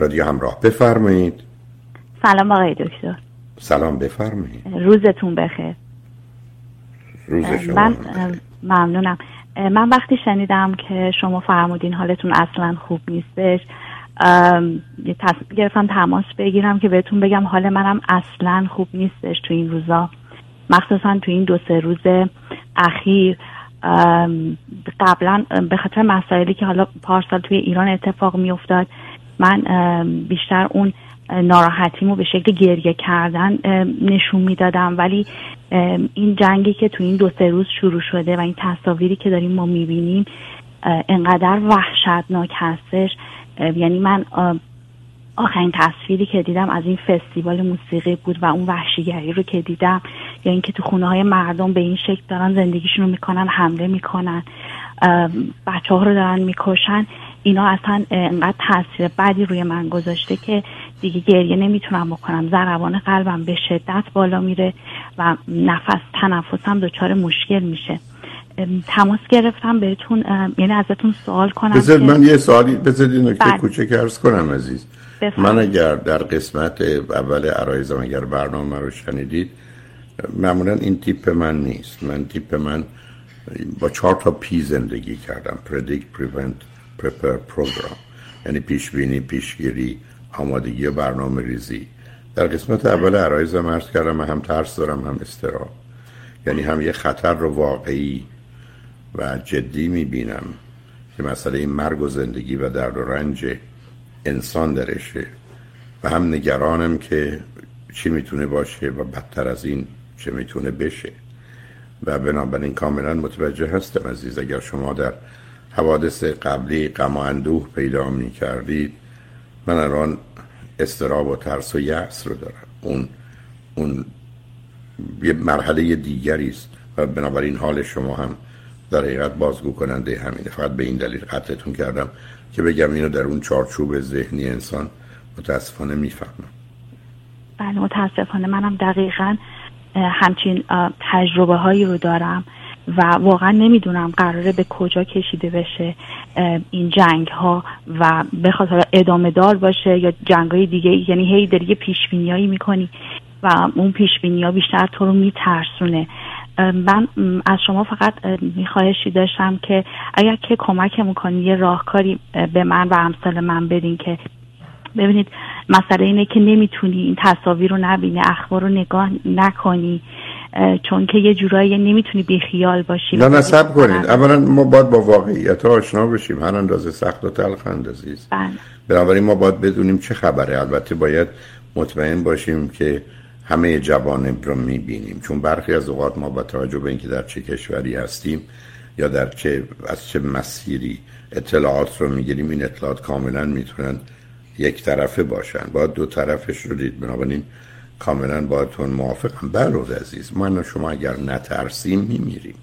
رادیو همراه بفرمایید. سلام آقای دکتر. سلام بفرمایید. روزتون بخیر. روز شما من ممنونم. من وقتی شنیدم که شما فرمودین حالتون اصلا خوب نیستش یه تصمیم گرفتم تماس بگیرم که بهتون بگم حال منم اصلا خوب نیستش تو این روزا. مخصوصا تو این دو سه روز اخیر. قبلا به خاطر مسائلی که حالا پارسال توی ایران اتفاق میافتاد من بیشتر اون ناراحتیمو به شکل گریه کردن نشون می‌دادم. ولی این جنگی که تو این دو سه روز شروع شده و این تصاویری که داریم ما می‌بینیم انقدر وحشتناک هستش. یعنی من آخرین تصویری که دیدم از این فستیوال موسیقی بود و اون وحشیگری رو که دیدم. یا اینکه تو خونه های مردم به این شکل دارن زندگیشون رو می‌کنن حمله می‌کنن بچه ها رو دارن می‌کشن. اینا اصلا انقدر تاثیر بدی روی من گذاشته که دیگه گریه نمی‌تونم بکنم. ضربان قلبم به شدت بالا میره و نفس تنفسم دچار مشکل میشه. تماس گرفتم بهتون یعنی ازتون سوال کنم بذار من یه سوالی بذار این نکته بله. کوچک عرض کنم عزیز. بفرمایید. من اگر در قسمت اول عرایزم اگر برنامه رو شنیدید معمولا این تیپ من نیست. من تیپ من با چهار تا پی زندگی کردم. Predict prevent prepare program. یعنی پیش بینی پیشگیری آمادگی و برنامه ریزی. در قسمت اول عرایزم عرض کردم هم ترس دارم هم استراب یعنی هم یه خطر رو واقعی و جدی می‌بینم که مسئله مرگ و زندگی و درد و رنج انسان درشه. و هم نگرانم که چی می‌تونه باشه و بدتر از این چه می‌تونه بشه. و بنابراین کاملا متوجه هستم عزیز اگر شما در حوادث قبلی غم و اندوه پیدا می کردید. من الان استراب و ترس و یأس رو دارم. اون اون یه مرحله دیگری است و بنابراین حال شما هم در حقیقت بازگو کننده همینه. فقط به این دلیل قطعتون کردم که بگم اینو در اون چارچوب ذهنی انسان متاسفانه می‌فهمم. بله متاسفانه منم دقیقا همچین تجربه هایی رو دارم. و واقعا نمی‌دونم قراره به کجا کشیده بشه این جنگ ها و به خاطر ادامه دار باشه یا جنگ های دیگه یعنی هی داری یه پیش بینیایی می‌کنی و اون پیش بینی ها بیشتر تو رو میترسونه. من از شما فقط میخواهشی داشتم که اگر که کمکمون کنی یه راهکاری به من و امثال من بدین که ببینید مسئله اینه که نمی‌تونی این تصاویر رو نبینی اخبار رو نگاه نکنی. چون که یه جورایی نمی‌تونی بیخیال باشی نه نصب کنید. اولا ما باید با واقعیت آشنا بشیم. هر اندازه سخت و تلخ عزیز بله. بنابراین ما باید بدونیم چه خبره. البته باید مطمئن باشیم که همه جوانب رو می‌بینیم. چون برخی از اوقات ما با توجه به اینکه در چه کشوری هستیم یا در چه از چه مسیری اطلاعات رو می‌گیریم این اطلاعات کاملا می‌تونن یک طرفه باشن. باید دو طرفش رو دید. بنابراین کاملا باهاتون موافقم. بله عزیز من و شما اگر نترسیم میمیریم.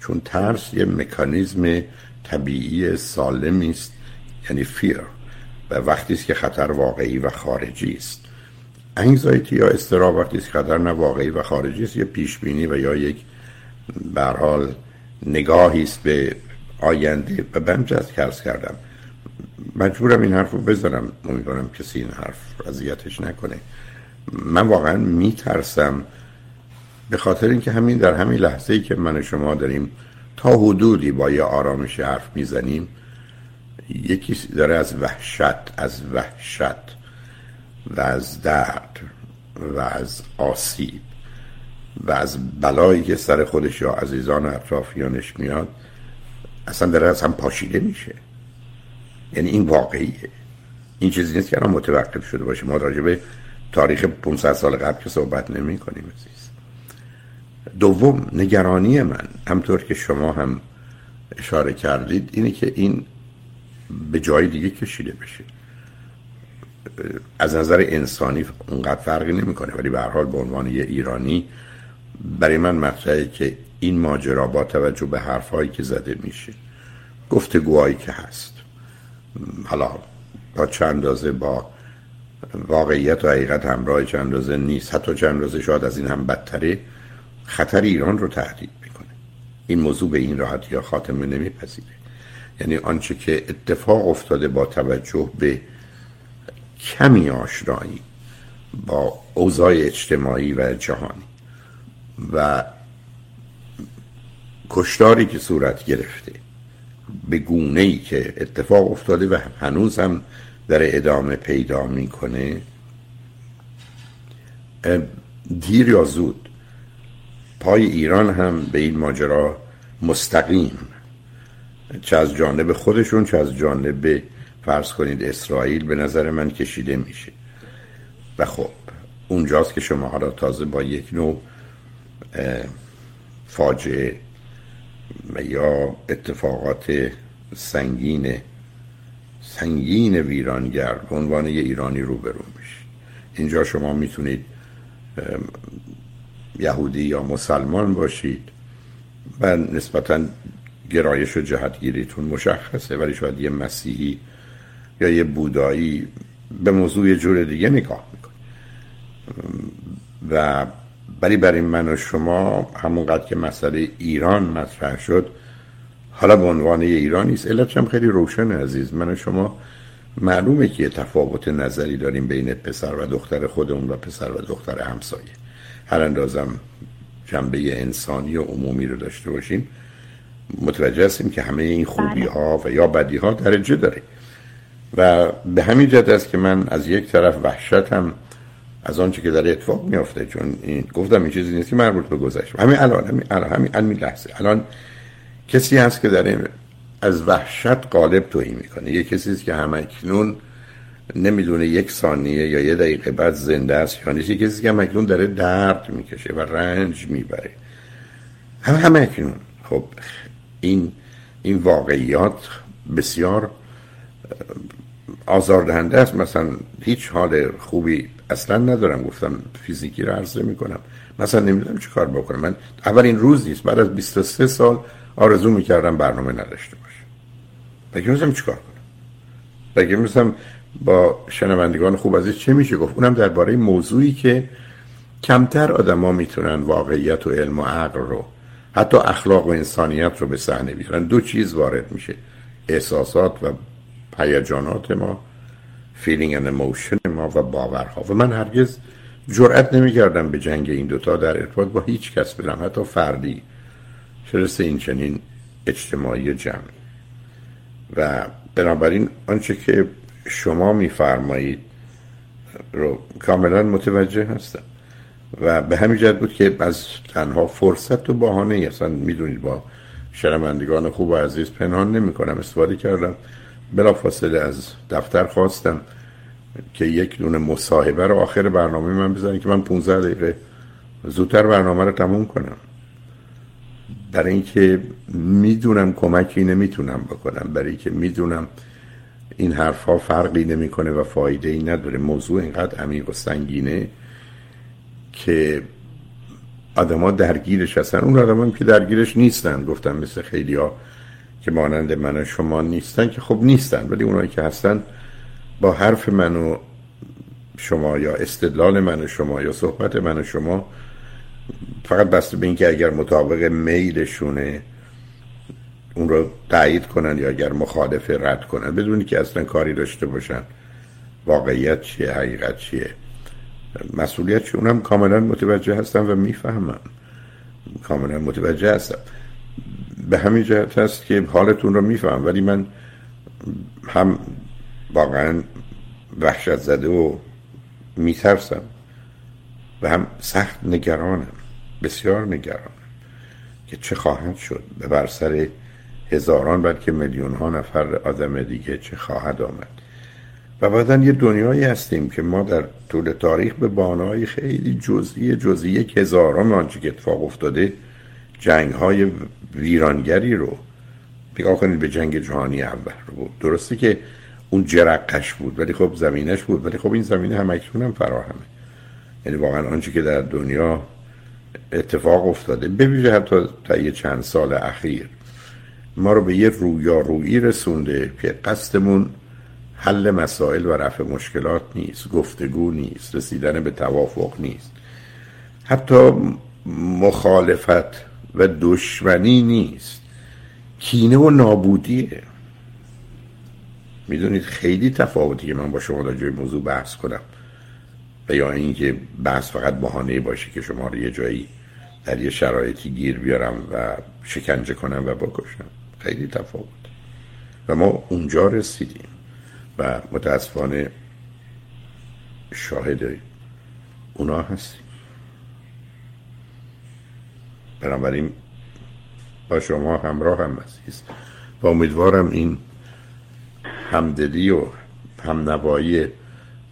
چون ترس یه مکانیزم طبیعی سالمی است یعنی فیر و وقتی که خطر واقعی و خارجی است. انگزایتی یا استراب وقتی است خطر نه واقعی و خارجی است یه پیش بینی و یا یک به حال نگاهی است به آینده. و بنج از کرس کردم مجبورم این حرف رو بزنم. امیدوارم کسی این حرف اذیتش نکنه. من واقعا میترسم به خاطر اینکه همین در همین لحظه ای که من و شما داریم تا حدودی با یه آرامش حرف می‌زنیم یکی داره از وحشت از وحشت و از درد و از آسیب و از بلایی که سر خودش یا عزیزان و اطرافیانش میاد اصلا داره از هم پاشیده میشه. یعنی این واقعیه. این چیزی نیست که الان متوقف شده باشه. ما راجع به تاریخ 500 سال قبل که صحبت نمی کنیم عزیز. دوم نگرانی من. همطور که شما هم اشاره کردید اینه که این به جای دیگه کشیده بشه. از نظر انسانی اونقدر فرقی نمی‌کنه ولی به هر حال به عنوان یه ایرانی برای من مطرحه که این ماجرا با توجه به حرفهایی که زده میشه گفتگوهایی که هست. حالا تا چند اندازه با واقعیت و حقیقت همراه چند اندازه نیست. حتی چند اندازه شاید از این هم بدتره. خطر ایران رو تهدید می‌کنه. این موضوع به این راحتی یا خاتمه نمیپذیره. یعنی آنچه که اتفاق افتاده با توجه به کمی آشنایی با اوضاع اجتماعی و جهانی و کشتاری که صورت گرفته به گونه ای که اتفاق افتاده و هنوز هم در ادامه پیدا می‌کنه. دیر یا زود پای ایران هم به این ماجرا مستقیم چه از جانب خودشون چه از جانب فرض کنید اسرائیل به نظر من کشیده میشه. و خب اونجاست که شما حالا تازه با یک نوع فاجعه یا اتفاقات سنگین سنگین ویرانگر به عنوان یه ایرانی روبرو میشه اینجا شما می‌تونید یهودی یا مسلمان باشید و نسبتا گرایش و جهتگیریتون مشخصه ولی شاید یه مسیحی یا یه بودایی به موضوع یه جور دیگه نگاه می‌کنه. و ولی برای من و شما همونقدر که مسئله ایران مطرح شد حالا به عنوان ایرانی است. علتش هم خیلی روشن عزیز. من و شما معلومه که تفاوت نظری داریم بین پسر و دختر خودمون و پسر و دختر همسایه. هر اندازم جنبه انسانی و عمومی رو داشته باشیم متوجه هستیم که همه این خوبی ها و یا بدی ها درجه داره. و به همین جد است که من از یک طرف وحشتم از آنچه که در اتفاق میافته چون این گفتم این چیزی نیست که مربوط به گذشته همین الان همین الان همین, همین لحظه. الان کسی هست که این از وحشت قالب توهی می‌کنه. یه کسی که همکنون نمی‌دونه یک ثانیه یا یه دقیقه بعد زنده است یا نیست. کسی که همکنون داره درد می‌کشه و رنج می‌بره. هم همکنون خب این این واقعیات بسیار آزاردهنده است. مثلا هیچ حال خوبی اصلا ندارم. گفتم فیزیکی رو عرضه می‌کنم. مثلا نمی‌دونم چی کار بکنم. من اول این روز نیست بعد از 23 سال آرزو می‌کردم برنامه نداشته باشه. بگه میزم چی کار کنم؟ بگه میزم با شنوندگان خوب ازش چه میشه گفت؟ اونم درباره موضوعی که کمتر آدما می‌تونن واقعیت و علم و عقل رو حتی اخلاق و انسانیت رو به صحنه بیارن. دو چیز وارد میشه. احساسات و هیجانات ما feeling and emotion ما و باورها. و من هرگز جرأت نمی‌کردم به جنگ این دوتا در ارتباط با هیچ کس برم حتی فردی. چرسه این چنین اجتماعی جمعی و بنابراین آنچه که شما میفرمایید رو کاملا متوجه هستم. و به همین جد بود که از تنها فرصت و بهانه اصلا می‌دونید با شنوندگان خوب و عزیز پنهان نمی کنم استفاده کردم. بلا فاصله از دفتر خواستم که یک دونه مصاحبه رو آخر برنامه من بزنید که من 15 دقیقه زودتر برنامه رو تموم کنم. برای اینکه می‌دونم کمکی نمی‌تونم بکنم برای اینکه می‌دونم این حرفها فرقی نمی‌کنه و فایده ای نداره. موضوع اینقدر عمیق و سنگینه که آدما درگیرش هستن. اون آدم که درگیرش نیستن گفتم مثل خیلی ها که مانند من و شما نیستن که خب نیستن ولی اونایی که هستن با حرف من و شما یا استدلال من و شما یا صحبت من و شما فقط بسته به اینکه اگر مطابق میلشونه اون رو تایید کنن یا اگر مخالف رد کنن بدونی که اصلا کاری داشته باشن. واقعیت چیه؟ حقیقت چیه؟ مسئولیت چیه؟ اونم کاملا متوجه هستم و می‌فهمم. کاملا متوجه هستم. به همین جهت هست که حالتون رو میفهم ولی من هم واقعا وحشت زده و میترسم. و هم سخت نگرانم بسیار نگرانم که چه خواهد شد به بر سر هزاران بلکه میلیون ها نفر آدم دیگه چه خواهد آمد. و بعدا یه دنیایی هستیم که ما در طول تاریخ به بانای خیلی جزئی جزئی یک هزاران آنچه که اتفاق افتاده جنگ های ویرانگری رو نگاه کنید به جنگ جهانی اول رو. درسته که اون جرقش بود ولی خب زمینش بود ولی خب این زمینه هم اکنون هم فراهمه. یعنی واقعا آنچه که در دنیا اتفاق افتاده ببینید حتی تا یه چند سال اخیر. ما رو به یه رویارویی رسونده که قصدمون حل مسائل و رفع مشکلات نیست گفتگو نیست رسیدن به توافق نیست. حتی مخالفت و دشمنی نیست. کینه و نابودیه. می‌دونید خیلی تفاوتی که من با شما در جای موضوع بحث کنم. و یا اینکه بحث فقط بهانه باشه که شما رو یه جایی در یه شرایطی گیر بیارم و شکنجه کنم و بکشم. خیلی تفاوت. و ما اونجا رسیدیم و متاسفانه شاهد اونا هستیم. بنابراین با شما همراه هم عزیز. و امیدوارم این همدلی و همنوایی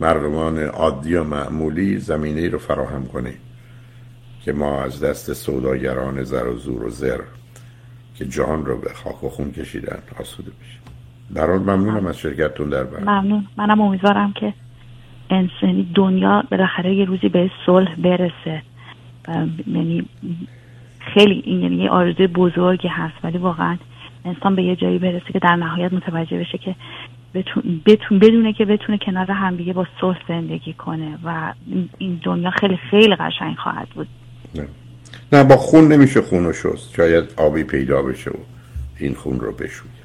مردمان عادی و معمولی زمینه رو فراهم کنه که ما از دست سوداگران زر و زور و زر که جان رو به خاک و خون کشیدن آسوده بشیم. در ممنونم از شرکتتون در برنامه. ممنون. منم امیدوارم که انسانی دنیا بالاخره یه روزی به صلح برسه. یعنی خیلی این یعنی آرزوی بزرگی هست ولی واقعا انسان به یه جایی برسه که در نهایت متوجه بشه که بتون, بدونه که بتونه کنار همدیگه با صلح زندگی کنه و این دنیا خیلی خیلی قشنگ خواهد بود. نه, نه با خون نمیشه خون و شست. شاید آبی پیدا بشه و این خون رو بشوید